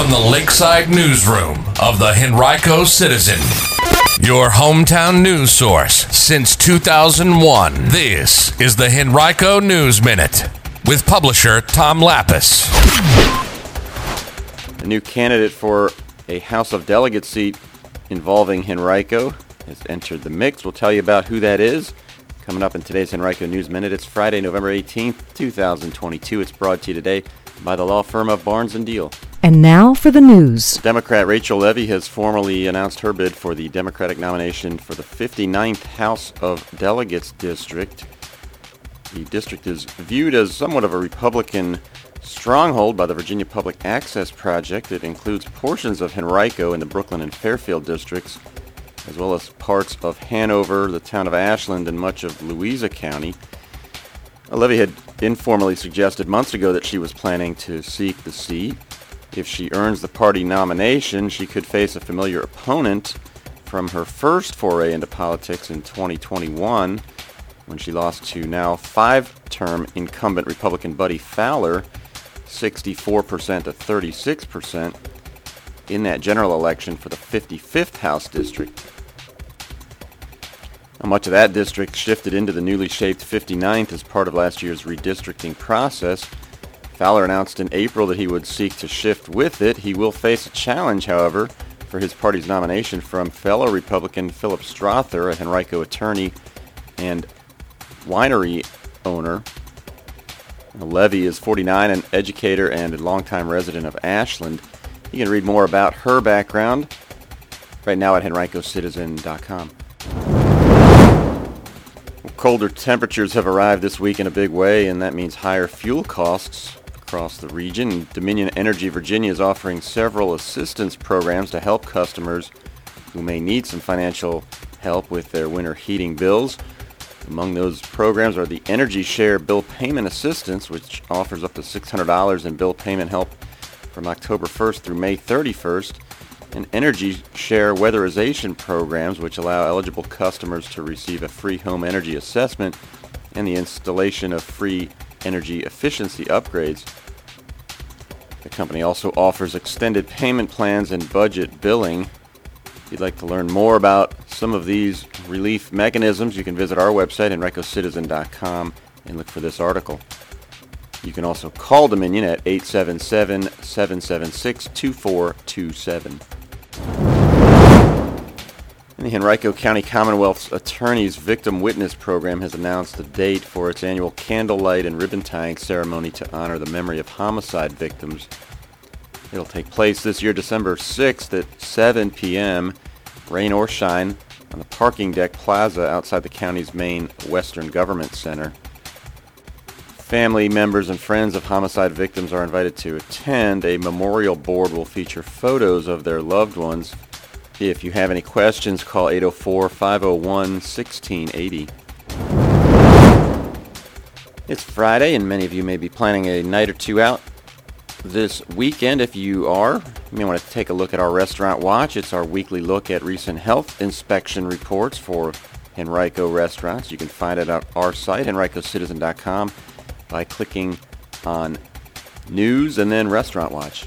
from the Lakeside Newsroom of the Henrico Citizen, your hometown news source since 2001. This is the Henrico News Minute with publisher Tom Lappas. A new candidate for a House of Delegates seat involving Henrico has entered the mix. We'll tell you about who that is coming up in today's Henrico News Minute. It's Friday, November 18th, 2022. It's brought to you today by the law firm of Barnes & Diehl. And now for the news. Democrat Rachel Levy has formally announced her bid for the Democratic nomination for the 59th House of Delegates district. The district is viewed as somewhat of a Republican stronghold by the Virginia Public Access Project. It includes portions of Henrico and the Brookland and Fairfield districts, as well as parts of Hanover, the town of Ashland, and much of Louisa County. Levy had informally suggested months ago that she was planning to seek the seat. If she earns the party nomination, she could face a familiar opponent from her first foray into politics in 2021 when she lost to now five-term incumbent Republican Buddy Fowler 64% to 36% in that general election for the 55th House District. Much of that district shifted into the newly shaped 59th as part of last year's redistricting process. Fowler announced in April that he would seek to shift with it. He will face a challenge, however, for his party's nomination from fellow Republican Philip Strother, a Henrico attorney and winery owner. Levy is 49, an educator and a longtime resident of Ashland. You can read more about her background right now at henricocitizen.com. Colder temperatures have arrived this week in a big way, and that means higher fuel costs across the region. Dominion Energy Virginia is offering several assistance programs to help customers who may need some financial help with their winter heating bills. Among those programs are the Energy Share Bill Payment Assistance, which offers up to $600 in bill payment help from October 1st through May 31st, and Energy Share Weatherization programs, which allow eligible customers to receive a free home energy assessment and the installation of free energy efficiency upgrades. The company also offers extended payment plans and budget billing. If you'd like to learn more about some of these relief mechanisms, you can visit our website, henricocitizen.com, and look for this article. You can also call Dominion at 877-776-2427. And the Henrico County Commonwealth's Attorneys Victim Witness Program has announced a date for its annual candlelight and ribbon tying ceremony to honor the memory of homicide victims. It'll take place this year, December 6th at 7 p.m., rain or shine, on the parking deck plaza outside the county's main Western Government Center. Family members and friends of homicide victims are invited to attend. A memorial board will feature photos of their loved ones. If you have any questions, call 804-501-1680. It's Friday, and many of you may be planning a night or two out this weekend. If you are, you may want to take a look at our Restaurant Watch. It's our weekly look at recent health inspection reports for Henrico restaurants. You can find it at our site, henricocitizen.com by clicking on News and then Restaurant Watch.